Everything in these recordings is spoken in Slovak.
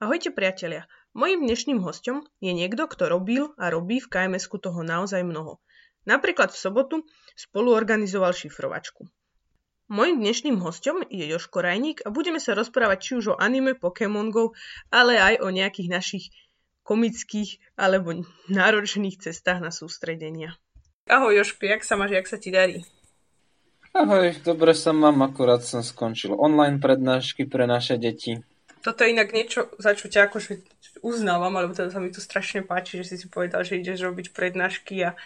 Ahojte priatelia, mojím dnešným hostom je niekto, kto robil a robí v kms toho naozaj mnoho. Napríklad v sobotu spolu organizoval šifrovačku. Mojím dnešným hostom je Joško Rajník a budeme sa rozprávať či už o anime Pokémon Go, ale aj o nejakých našich komických alebo náročných cestách na sústredenia. Ahoj Joško, jak sa máš, jak sa ti darí? Ahoj, dobre sa mám, akurát som skončil online prednášky pre naše deti toto je inak niečo, za čo ťa akože uznávam, alebo teda sa mi to strašne páči, že si si povedal, že ideš robiť prednášky a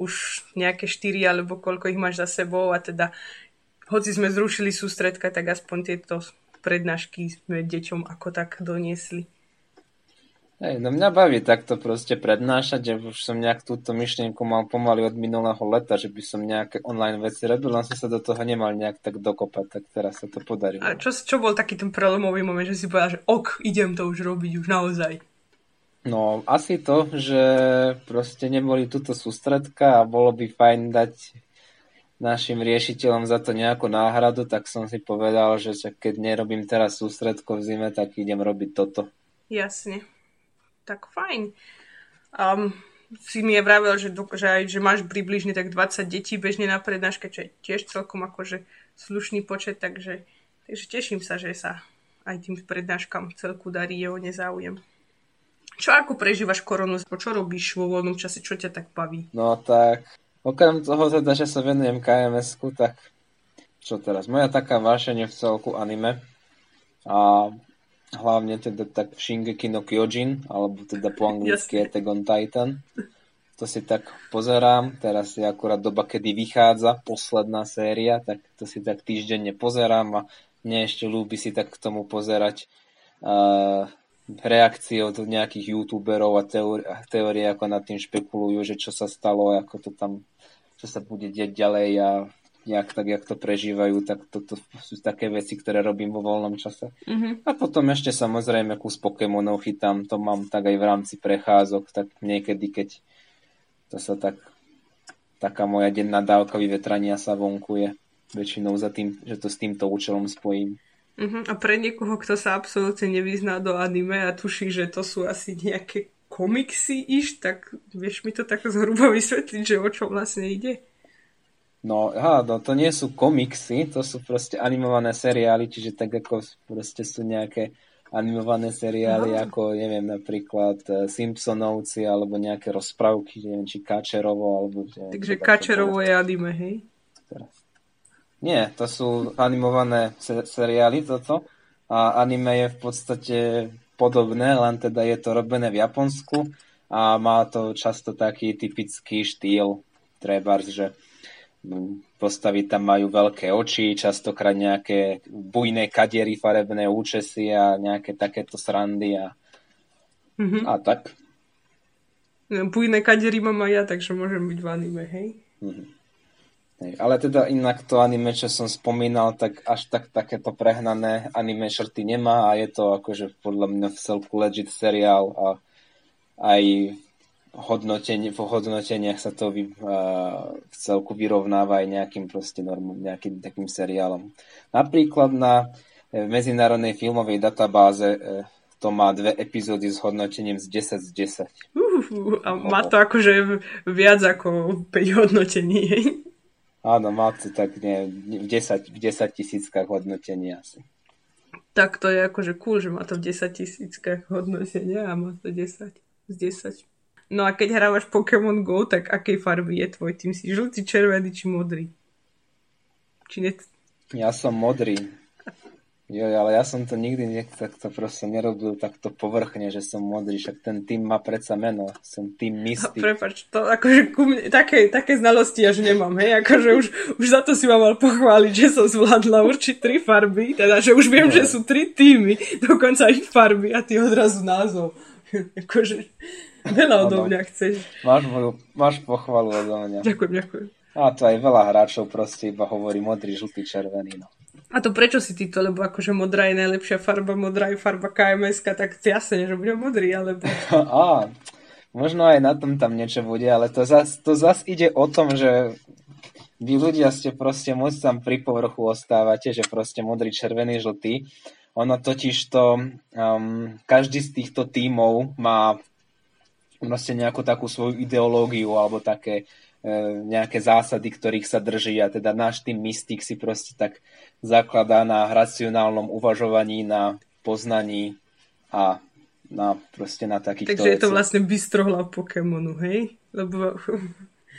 už nejaké štyri alebo koľko ich máš za sebou a teda hoci sme zrušili sústredka, tak aspoň tieto prednášky sme deťom ako tak doniesli. Hej, no mňa baví takto proste prednášať, že už som nejak túto myšlienku mal pomaly od minulého leta, že by som nejaké online veci robil, len som sa do toho nemal nejak tak dokopať, tak teraz sa to podarilo. A čo, čo bol taký ten prelomový moment, že si povedal, že ok, idem to už robiť, už naozaj? No, asi to, že proste neboli tuto sústredka a bolo by fajn dať našim riešiteľom za to nejakú náhradu, tak som si povedal, že keď nerobím teraz sústredko v zime, tak idem robiť toto. Jasne tak fajn. Um, si mi je vravel, že, že, aj, že máš približne tak 20 detí bežne na prednáške, čo je tiež celkom akože slušný počet, takže, takže teším sa, že sa aj tým prednáškam celku darí jeho nezáujem. Čo ako prežívaš koronu? Čo robíš vo voľnom čase? Čo ťa tak baví? No tak, okrem toho teda, že sa venujem kms tak čo teraz? Moja taká vášenie v celku anime a hlavne teda tak Shingeki no Kyojin, alebo teda po anglicky Attack on Titan. To si tak pozerám, teraz je akurát doba, kedy vychádza posledná séria, tak to si tak týždenne pozerám a mne ešte ľúbi si tak k tomu pozerať uh, reakcie od nejakých youtuberov a teórie, ako nad tým špekulujú, že čo sa stalo, ako to tam, čo sa bude deť ďalej a nejak tak, jak to prežívajú, tak toto sú také veci, ktoré robím vo voľnom čase. Mm-hmm. A potom ešte samozrejme kus Pokémonov chytám, to mám tak aj v rámci prechádzok, tak niekedy, keď to sa tak taká moja denná dávka vyvetrania sa vonkuje väčšinou za tým, že to s týmto účelom spojím. Uh-huh. A pre niekoho, kto sa absolútne nevyzná do anime a tuší, že to sú asi nejaké komiksy iš, tak vieš mi to tak zhruba vysvetliť, že o čo vlastne ide? No, aha, no to nie sú komiksy, to sú proste animované seriály, čiže tak ako proste sú nejaké animované seriály Aha. ako, neviem, napríklad e, Simpsonovci alebo nejaké rozprávky, neviem, či Kačerovo, alebo... Neviem, Takže Kačerovo je anime, hej? Teraz. Nie, to sú animované se- seriály toto a anime je v podstate podobné, len teda je to robené v Japonsku a má to často taký typický štýl, trebárs, že Postavy tam majú veľké oči, častokrát nejaké bujné kadiery, farebné účesy a nejaké takéto srandy a, mm-hmm. a tak. No, bujné kadiery mám aj ja, takže môžem byť v anime, hej? Mm-hmm. Hej, ale teda inak to anime, čo som spomínal, tak až tak takéto prehnané anime šrty nemá a je to akože podľa mňa v celku legit seriál a aj hodnotenie, v hodnoteniach sa to vy, uh, v celku vyrovnáva aj nejakým proste normom, nejakým takým seriálom. Napríklad na v medzinárodnej filmovej databáze uh, to má dve epizódy s hodnotením z 10 z 10. Uh, a má to akože viac ako 5 hodnotení, Áno, má to tak nie, v 10, v 10 tisíckach hodnotení asi. Tak to je akože cool, že má to v 10 tisíckach hodnotenia a má to 10 z 10. No a keď hrávaš Pokémon Go, tak akej farby je tvoj tým? Si žltý, červený či modrý? Či ne... Ja som modrý. Jo, ale ja som to nikdy ne, takto proste nerobil takto povrchne, že som modrý, však ten tým má predsa meno, som tým Mystic. Prepač, to akože ku mne, také, také znalosti až nemám, hej, akože už, už za to si ma mal pochváliť, že som zvládla určiť tri farby, teda, že už viem, no. že sú tri týmy, dokonca ich farby a ty odrazu názov. akože, Veľa odo mňa chceš. Máš, máš pochvalu odo mňa. Ďakujem, ďakujem. A to aj veľa hráčov proste iba hovorí modrý, žltý, červený. No. A to prečo si ty to? Lebo akože modrá je najlepšia farba, modrá je farba kms tak jasne, že bude modrý, alebo... Á, možno aj na tom tam niečo bude, ale to zas, to zas ide o tom, že vy ľudia ste proste moc tam pri povrchu ostávate, že proste modrý, červený, žltý ono totiž to, um, každý z týchto tímov má proste nejakú takú svoju ideológiu alebo také e, nejaké zásady, ktorých sa drží a teda náš tým Mystic si proste tak zakladá na racionálnom uvažovaní, na poznaní a na proste na takýchto Takže je to vlastne bystrohlav Pokémonu, hej? Lebo...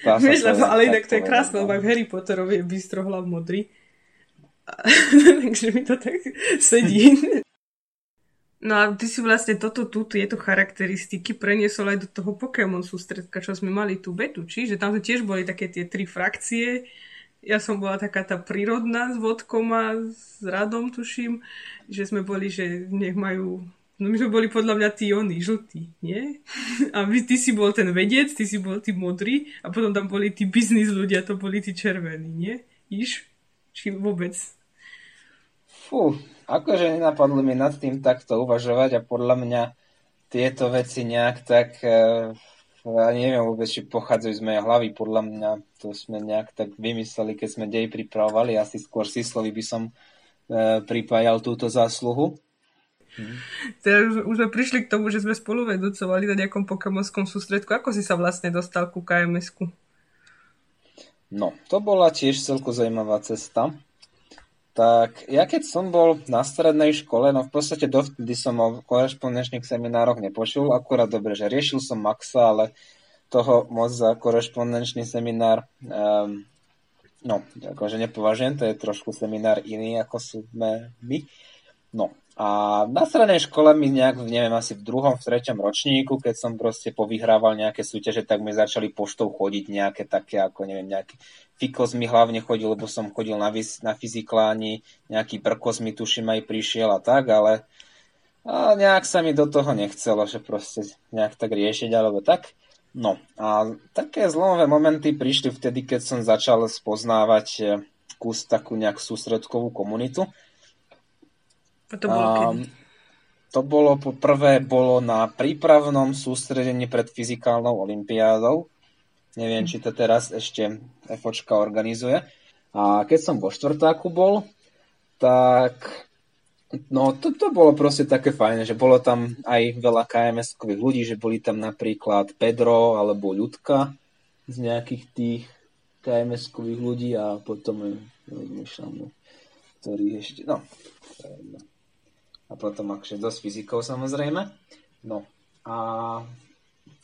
Vieš, lebo, ale inak to je krásne, lebo v Harry Potterovi je bystrohlav modrý. Takže mi to tak sedí. No a ty si vlastne toto tu, tieto charakteristiky preniesol aj do toho Pokémon sústredka, čo sme mali tú betu, čiže tam tiež boli také tie tri frakcie. Ja som bola taká tá prírodná s vodkom a s radom, tuším, že sme boli, že nech majú No my sme boli podľa mňa tí oni, žltí, nie? A my, ty si bol ten vedec, ty si bol tí modrý a potom tam boli tí biznis ľudia, to boli tí červení, nie? Iš? Či vôbec? Fú, akože nenapadlo mi nad tým takto uvažovať a podľa mňa tieto veci nejak tak, e, ja neviem vôbec, či pochádzajú z mojej hlavy, podľa mňa to sme nejak tak vymysleli, keď sme dej pripravovali, asi skôr Sislovi by som e, pripájal túto zásluhu. Hm. Teraz už sme prišli k tomu, že sme spolu vedúcovali na nejakom pokemonskom sústredku. Ako si sa vlastne dostal ku KMS-ku? No, to bola tiež celko zaujímavá cesta. Tak ja keď som bol na strednej škole, no v podstate dovtedy som o korešpondenčných seminároch nepočul, akurát dobre, že riešil som Maxa, ale toho moc za korešpondenčný seminár um, no, akože nepovažujem, to je trošku seminár iný, ako sme my. No, a na strednej škole mi nejak, neviem, asi v druhom, v treťom ročníku, keď som proste povyhrával nejaké súťaže, tak mi začali poštou chodiť nejaké také, ako neviem, nejaký Fikos mi hlavne chodil, lebo som chodil na, na fyzikláni, nejaký Brkos mi tuším aj prišiel a tak, ale a nejak sa mi do toho nechcelo, že proste nejak tak riešiť alebo tak. No a také zlomové momenty prišli vtedy, keď som začal spoznávať eh, kus takú nejak sústredkovú komunitu a to bolo kedy? To bolo poprvé bolo na prípravnom sústredení pred fyzikálnou olimpiádou. Neviem, či to teraz ešte FOčka organizuje. A keď som vo štvrtáku bol, tak no to, to bolo proste také fajné, že bolo tam aj veľa KMS-kových ľudí, že boli tam napríklad Pedro alebo Ľudka z nejakých tých KMS-kových ľudí a potom rozmýšľam, ktorý ešte, no, a potom akože dosť fyzikov samozrejme. No a,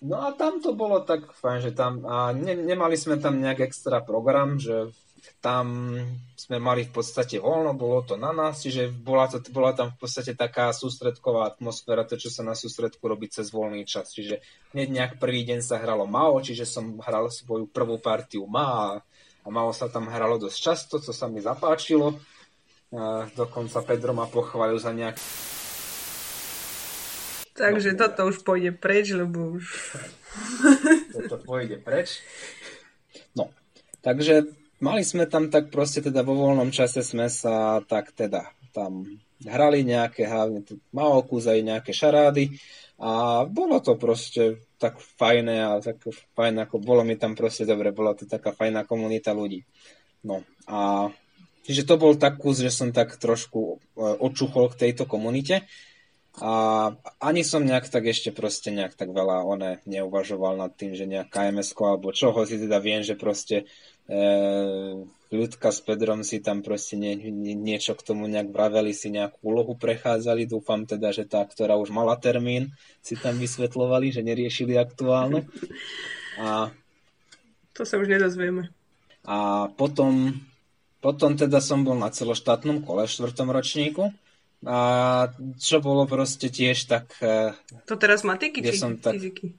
no a tam to bolo tak fajn, že tam a ne, nemali sme tam nejak extra program, že tam sme mali v podstate voľno, bolo to na nás, čiže bola, to, bola tam v podstate taká sústredková atmosféra, to, čo sa na sústredku robí cez voľný čas. Čiže hneď nejak prvý deň sa hralo Mao, čiže som hral svoju prvú partiu Ma a, a Mao sa tam hralo dosť často, co sa mi zapáčilo. Dokonca Pedro ma pochválil za nejak... Takže no, toto už pôjde preč, lebo už... toto pôjde preč. No, takže mali sme tam tak proste teda vo voľnom čase sme sa tak teda tam hrali nejaké hlavne Maokus aj nejaké šarády a bolo to proste tak fajné a tak fajn, ako bolo mi tam proste dobre, bola to taká fajná komunita ľudí. No a Čiže to bol tak kus, že som tak trošku e, očuchol k tejto komunite. A ani som nejak tak ešte proste nejak tak veľa one neuvažoval nad tým, že nejak KMS alebo čo, hoci teda viem, že proste e, ľudka s Pedrom si tam proste nie, nie, niečo k tomu nejak vraveli, si nejakú úlohu prechádzali. Dúfam teda, že tá, ktorá už mala termín, si tam vysvetlovali, že neriešili aktuálne. A, to sa už nedozvieme. A potom potom teda som bol na celoštátnom kole v štvrtom ročníku. A čo bolo proste tiež tak... E, to teraz z matiky či som tak, fyziky?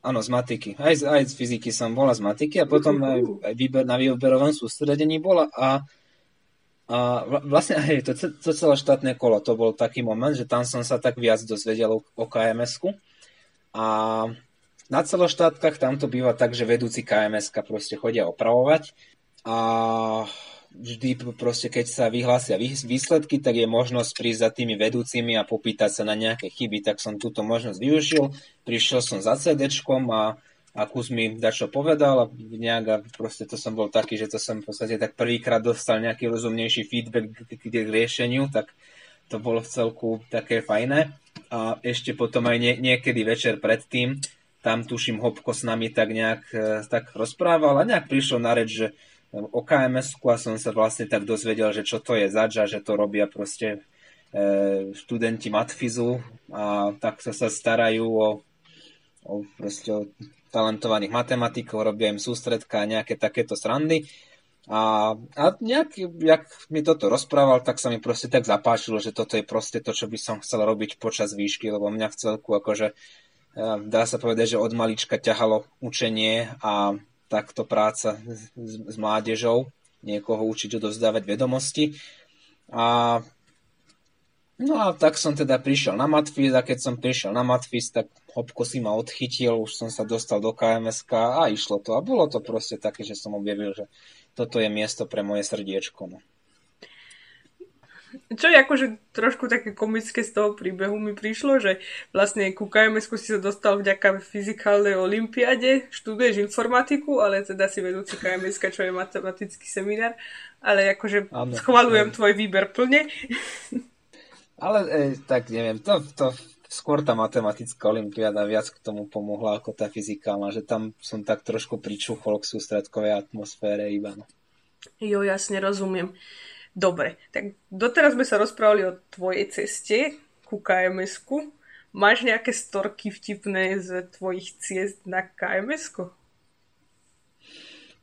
Áno, z matiky. Aj z, aj z fyziky som bola z matiky a potom uh, uh. aj výber, na výberovom sústredení bola a, a vlastne aj to, to celoštátne kolo, to bol taký moment, že tam som sa tak viac dozvedel o KMS-ku. A na celoštátkach tam to býva tak, že vedúci KMS-ka proste chodia opravovať a vždy proste, keď sa vyhlásia výsledky, tak je možnosť prísť za tými vedúcimi a popýtať sa na nejaké chyby, tak som túto možnosť využil. Prišiel som za CD a, a kus mi dačo povedal a nejak a proste to som bol taký, že to som v podstate tak prvýkrát dostal nejaký rozumnejší feedback k, k riešeniu, tak to bolo v celku také fajné. A ešte potom aj nie, niekedy večer predtým, tam tuším Hopko s nami tak nejak e, tak rozprával a nejak prišlo na reč, že o kms a som sa vlastne tak dozvedel, že čo to je zač a že to robia proste e, študenti matfizu a takto sa starajú o, o, proste o talentovaných matematikov, robia im sústredka a nejaké takéto srandy. A, a nejak, jak mi toto rozprával, tak sa mi proste tak zapáčilo, že toto je proste to, čo by som chcel robiť počas výšky, lebo mňa v celku akože e, dá sa povedať, že od malička ťahalo učenie a takto práca s, s mládežou, niekoho učiť odovzdávať vedomosti. A No a tak som teda prišiel na Matfis a keď som prišiel na Matfis, tak Hopko si ma odchytil, už som sa dostal do KMSK a išlo to. A bolo to proste také, že som objavil, že toto je miesto pre moje srdiečko. No. Čo je akože trošku také komické z toho príbehu mi prišlo, že vlastne ku kms si sa dostal vďaka fyzikálnej olimpiade, študuješ informatiku, ale teda si vedúci kms čo je matematický seminár, ale akože ano, schvalujem ano. tvoj výber plne. Ale e, tak neviem, to, to skôr tá matematická olimpiáda viac k tomu pomohla ako tá fyzikálna, že tam som tak trošku pričuchol k sústredkovej atmosfére iba. No. Jo, jasne, rozumiem. Dobre, tak doteraz sme sa rozprávali o tvojej ceste ku KMS-ku. Máš nejaké storky vtipné z tvojich ciest na kms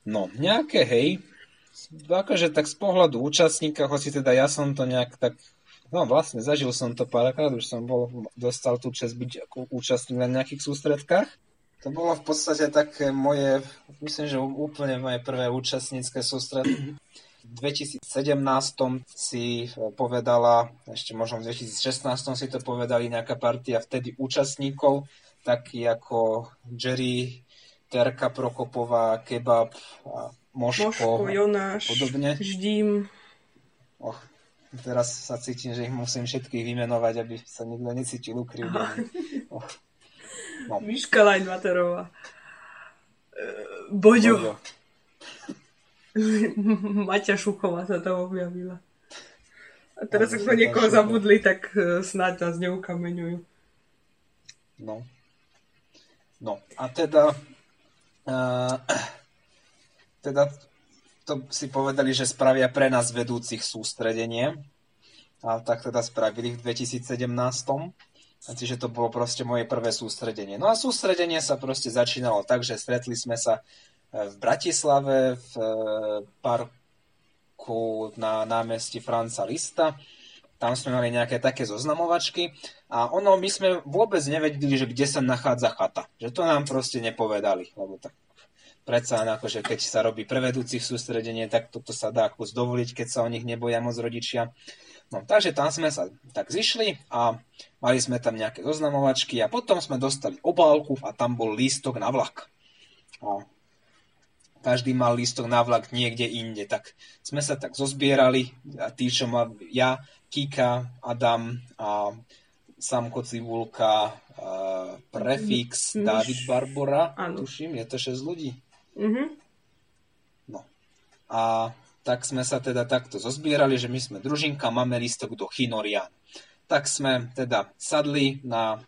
No, nejaké, hej. Akože tak z pohľadu účastníka, hoci teda ja som to nejak tak No vlastne, zažil som to párkrát, už som bol, dostal tú čest byť ako účastník na nejakých sústredkách. To bolo v podstate také moje, myslím, že úplne moje prvé účastnícke sústredky. 2017 si povedala, ešte možno v 2016 si to povedali nejaká partia vtedy účastníkov, taký ako Jerry, Terka Prokopová, Kebab a Moško, Moško Jonáš, podobne. Ždím. Och, teraz sa cítim, že ich musím všetkých vymenovať, aby sa nikto necítil ukrivdený. Oh. No. Miška Lajnvaterová. Boďo. Boďo. Maťa Šuchová sa tam objavila. A teraz, ak niekoho zabudli, tak e, snáď nás neukameňujú. No. No, a teda uh, teda to si povedali, že spravia pre nás vedúcich sústredenie. A tak teda spravili v 2017. Čiže to bolo proste moje prvé sústredenie. No a sústredenie sa proste začínalo tak, že stretli sme sa v Bratislave v e, parku na námestí Franca Lista. Tam sme mali nejaké také zoznamovačky a ono, my sme vôbec nevedeli, že kde sa nachádza chata. Že to nám proste nepovedali, lebo tak predsa akože keď sa robí prevedúcich sústredenie, tak toto sa dá ako zdovoliť, keď sa o nich neboja moc rodičia. No, takže tam sme sa tak zišli a mali sme tam nejaké zoznamovačky a potom sme dostali obálku a tam bol lístok na vlak. A každý mal lístok na vlak niekde inde. Tak sme sa tak zozbierali, a tí, čo ma, ja, Kika, Adam a Samko Cibulka, Prefix, Myš. David Barbora, ano. tuším, je to 6 ľudí. Mm-hmm. No. A tak sme sa teda takto zozbierali, že my sme družinka, máme lístok do Chinorian. Tak sme teda sadli na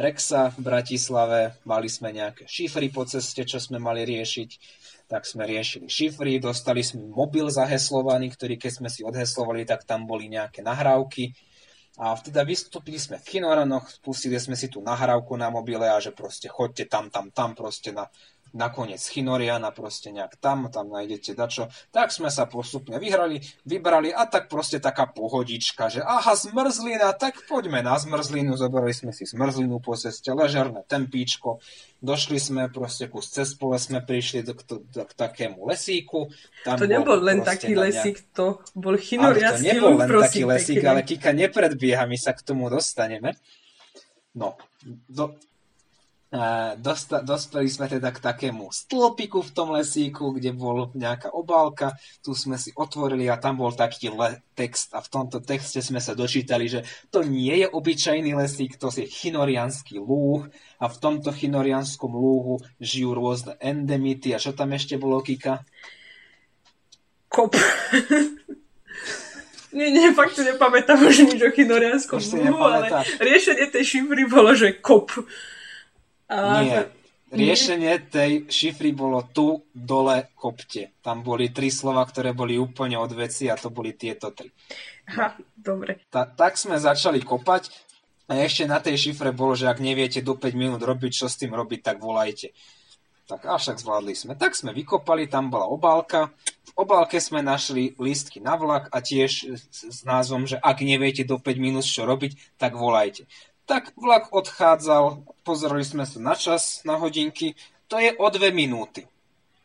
Rexa v Bratislave, mali sme nejaké šifry po ceste, čo sme mali riešiť tak sme riešili šifry, dostali sme mobil zaheslovaný, ktorý keď sme si odheslovali, tak tam boli nejaké nahrávky. A teda vystúpili sme v Kinoranoch, spustili sme si tú nahrávku na mobile a že proste chodte tam, tam, tam proste na nakoniec Chinoriana proste nejak tam, tam nájdete dačo. Tak sme sa postupne vyhrali, vybrali a tak proste taká pohodička, že aha, zmrzlina, tak poďme na zmrzlinu, zobrali sme si zmrzlinu po ceste, ležerné tempíčko, došli sme proste kus cez pole, sme prišli do, do, do, k takému lesíku. Tam to nebol len taký nejak... lesík, to bol chinoriacký to nebol len taký lesík, ale Kika nepredbieha, my sa k tomu dostaneme. No, do, Dosta, dospeli sme teda k takému stĺpiku v tom lesíku, kde bol nejaká obálka, tu sme si otvorili a tam bol taký le- text a v tomto texte sme sa dočítali, že to nie je obyčajný lesík, to je chinorianský lúh a v tomto chinorianskom lúhu žijú rôzne endemity a čo tam ešte bolo, Kika? Kop. Nie, nie, fakt si nepamätám už nič o kinorianskom Bohu, ale riešenie tej šifry bolo, že kop. Nie, riešenie tej šifry bolo tu, dole, kopte. Tam boli tri slova, ktoré boli úplne od veci a to boli tieto tri. Aha, dobre. Ta, tak sme začali kopať a ešte na tej šifre bolo, že ak neviete do 5 minút robiť, čo s tým robiť, tak volajte. Tak a však zvládli sme. Tak sme vykopali, tam bola obálka. V obálke sme našli lístky na vlak a tiež s názvom, že ak neviete do 5 minút čo robiť, tak volajte. Tak vlak odchádzal, pozreli sme sa na čas, na hodinky, to je o 2 minúty.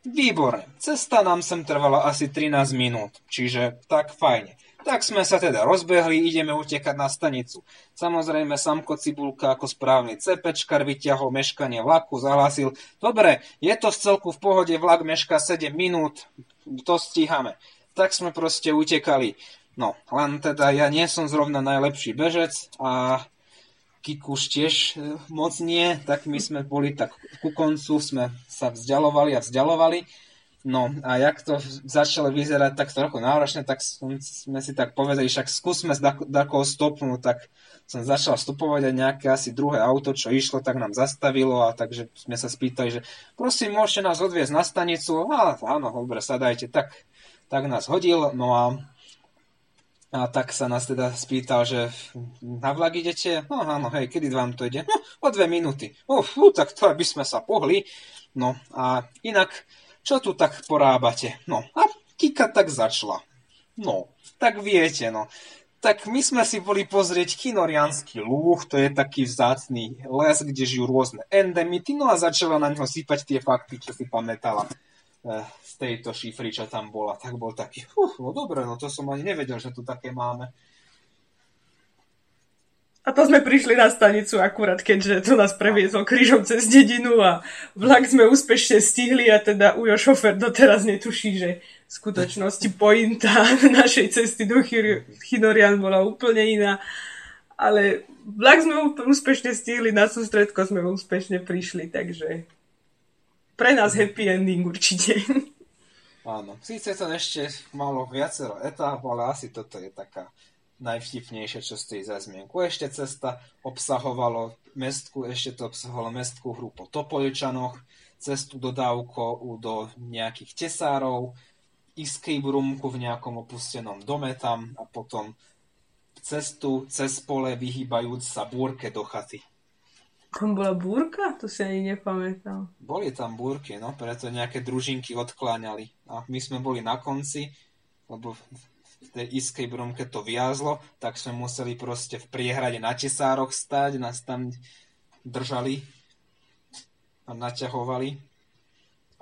Výborne. Cesta nám sem trvala asi 13 minút, čiže tak fajne. Tak sme sa teda rozbehli, ideme utekať na stanicu. Samozrejme, Samko Cibulka ako správny cepečkar vyťahol meškanie vlaku, zahlásil, dobre, je to v celku v pohode, vlak meška 7 minút, to stíhame. Tak sme proste utekali. No, len teda ja nie som zrovna najlepší bežec a Kikuš tiež e, moc nie, tak my sme boli tak ku koncu, sme sa vzdialovali a vzdialovali No a jak to začalo vyzerať tak trochu náročne, tak sme si tak povedali, však skúsme z takoho stopnúť, tak som začal stupovať a nejaké asi druhé auto, čo išlo, tak nám zastavilo a takže sme sa spýtali, že prosím, môžete nás odviezť na stanicu? A, áno, dobre, sadajte. Tak, tak nás hodil, no a, a tak sa nás teda spýtal, že na vlak idete? No áno, hej, kedy vám to ide? No, o dve minúty. Uf, tak to by sme sa pohli. No a inak čo tu tak porábate? No, a Kika tak začala. No, tak viete, no. Tak my sme si boli pozrieť kinorianský lúh, to je taký vzácný les, kde žijú rôzne endemity, no a začala na ňo sypať tie fakty, čo si pamätala z tejto šifry, čo tam bola. Tak bol taký, uh, no dobre, no to som ani nevedel, že tu také máme. A to sme prišli na stanicu akurát, keďže to nás previezol krížom cez dedinu a vlak sme úspešne stihli a teda Ujo šofer doteraz netuší, že v skutočnosti pointa našej cesty do Chinorian bola úplne iná. Ale vlak sme úspešne stihli, na sústredko sme úspešne prišli, takže pre nás happy ending určite. Áno, síce to ešte malo viacero etáp, ale asi toto je taká najvtipnejšie, čo stojí za zmienku. Ešte cesta obsahovalo mestku, ešte to obsahovalo mestskú hru po Topoličanoch, cestu dodávko do nejakých tesárov, escape roomku v nejakom opustenom dome tam a potom cestu cez pole vyhýbajúc sa búrke do chaty. Tam bola búrka? To si ani nepamätám. Boli tam búrky, no, preto nejaké družinky odkláňali. A my sme boli na konci, lebo v tej escape roomke to viazlo, tak sme museli proste v priehrade na tesároch stať, nás tam držali a naťahovali.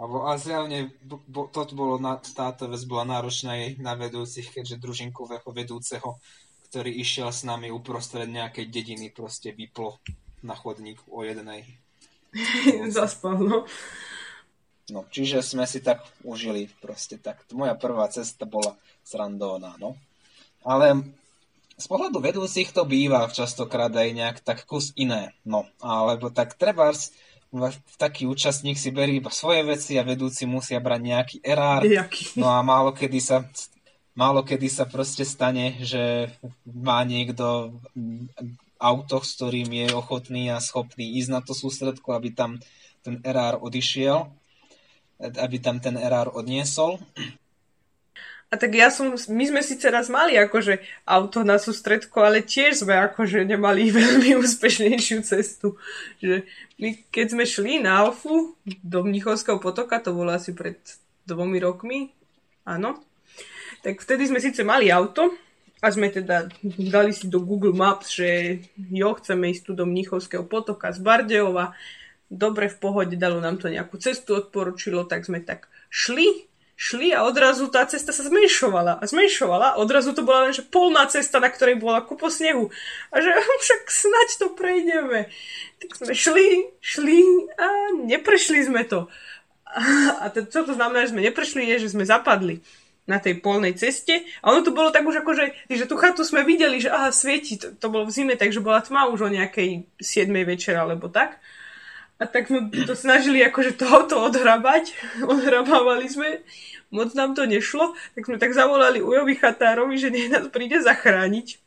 A, a zjavne to bolo na, táto vec bola náročná aj na vedúcich, keďže družinkového vedúceho, ktorý išiel s nami uprostred nejakej dediny, proste vyplo na chodníku o jednej. Zaspal, no. No, čiže sme si tak užili proste tak. Moja prvá cesta bola srandóna, no. Ale z pohľadu vedúcich to býva častokrát aj nejak tak kus iné, no. Alebo tak treba taký účastník si berie iba svoje veci a vedúci musia brať nejaký erár. No a málo kedy sa málo kedy sa proste stane, že má niekto auto, s ktorým je ochotný a schopný ísť na to sústredku, aby tam ten erár odišiel aby tam ten erár odniesol. A tak ja som, my sme síce raz mali akože auto na sústredko, ale tiež sme akože nemali veľmi úspešnejšiu cestu. Že my, keď sme šli na Alfu do Mnichovského potoka, to bolo asi pred dvomi rokmi, áno, tak vtedy sme síce mali auto a sme teda dali si do Google Maps, že jo, chceme ísť tu do Mnichovského potoka z Bardejova dobre v pohode, dalo nám to nejakú cestu, odporučilo, tak sme tak šli, šli a odrazu tá cesta sa zmenšovala a zmenšovala. Odrazu to bola len že polná cesta, na ktorej bola kupo snehu. A že však snaď to prejdeme. Tak sme šli, šli a neprešli sme to. A to, čo to znamená, že sme neprešli, je, že sme zapadli na tej polnej ceste. A ono to bolo tak už ako, že, tú chatu sme videli, že aha, svieti, to, to bolo v zime, takže bola tma už o nejakej 7. večera alebo tak A tak sme to snažili akože to auto odhrabať. Odhrabávali sme. Moc nám to nešlo. Tak sme tak zavolali Ujovi Chatárovi, že nech nás príde zachrániť.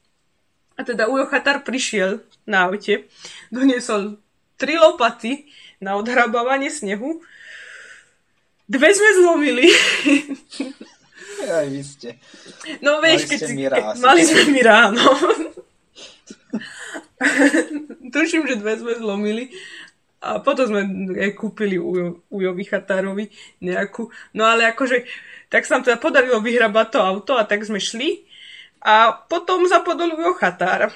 A teda Ujo Chatár prišiel na aute. Doniesol tri lopaty na odhrabávanie snehu. Dve sme zlomili. Aj vy ste. No vieš, Mali keď ste. Mira Ke, mali sme mi ráno. Tuším, že dve sme zlomili. A potom sme aj kúpili Ujo, Ujovi Chatárovi nejakú. No ale akože, tak sa nám teda podarilo vyhrabať to auto a tak sme šli. A potom zapodol Ujo Chatár.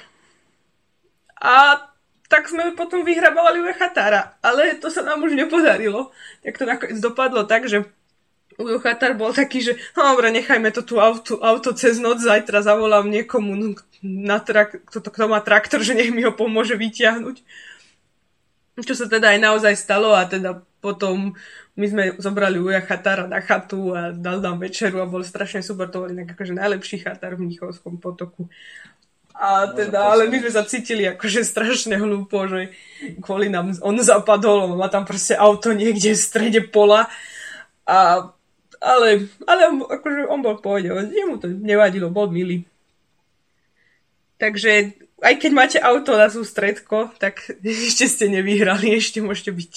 A tak sme potom vyhrabávali Ujo Chatára. Ale to sa nám už nepodarilo. Tak to nakoniec dopadlo tak, že Ujo Chatár bol taký, že no dobre, nechajme to tu auto, auto cez noc, zajtra zavolám niekomu na trak, kto, kto má traktor, že nech mi ho pomôže vyťahnuť. Čo sa teda aj naozaj stalo a teda potom my sme zobrali Uja Chatára na chatu a dal nám večeru a bol strašne super, to bol inak akože najlepší chatár v Mnichovskom potoku. A teda, ale my sme sa cítili akože strašne hlúpo, že kvôli nám on zapadol, on má tam proste auto niekde v strede pola a ale, ale on, akože on bol v pohode, jemu to nevadilo, bol milý. Takže aj keď máte auto na sústredko, tak ešte ste nevyhrali, ešte môžete byť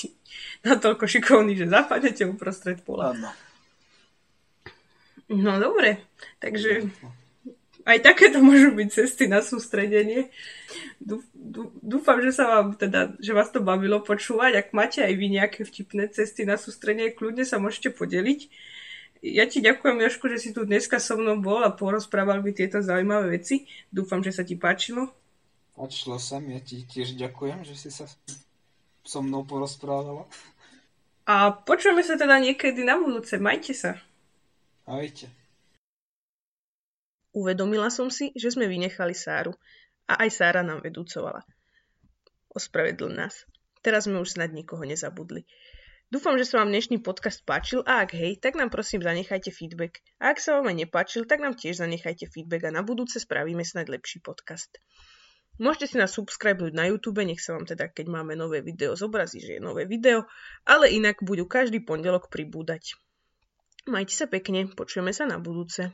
natoľko šikovní, že zapadnete uprostred pola. Áno. No dobre, takže aj takéto môžu byť cesty na sústredenie. Dú- dú- Dúfam, že sa vám teda, že vás to bavilo počúvať. Ak máte aj vy nejaké vtipné cesty na sústredenie, kľudne sa môžete podeliť. Ja ti ďakujem, Jožko, že si tu dneska so mnou bol a porozprával mi tieto zaujímavé veci. Dúfam, že sa ti páčilo. Páčilo sa mi, ja ti tiež ďakujem, že si sa so mnou porozprávala. A počujeme sa teda niekedy na budúce. Majte sa. Ahojte. Uvedomila som si, že sme vynechali Sáru. A aj Sára nám vedúcovala. Ospravedl nás. Teraz sme už snad nikoho nezabudli. Dúfam, že sa vám dnešný podcast páčil a ak hej, tak nám prosím zanechajte feedback. A ak sa vám aj nepáčil, tak nám tiež zanechajte feedback a na budúce spravíme snad lepší podcast. Môžete si nás subscribenúť na YouTube, nech sa vám teda, keď máme nové video, zobrazí, že je nové video, ale inak budú každý pondelok pribúdať. Majte sa pekne, počujeme sa na budúce.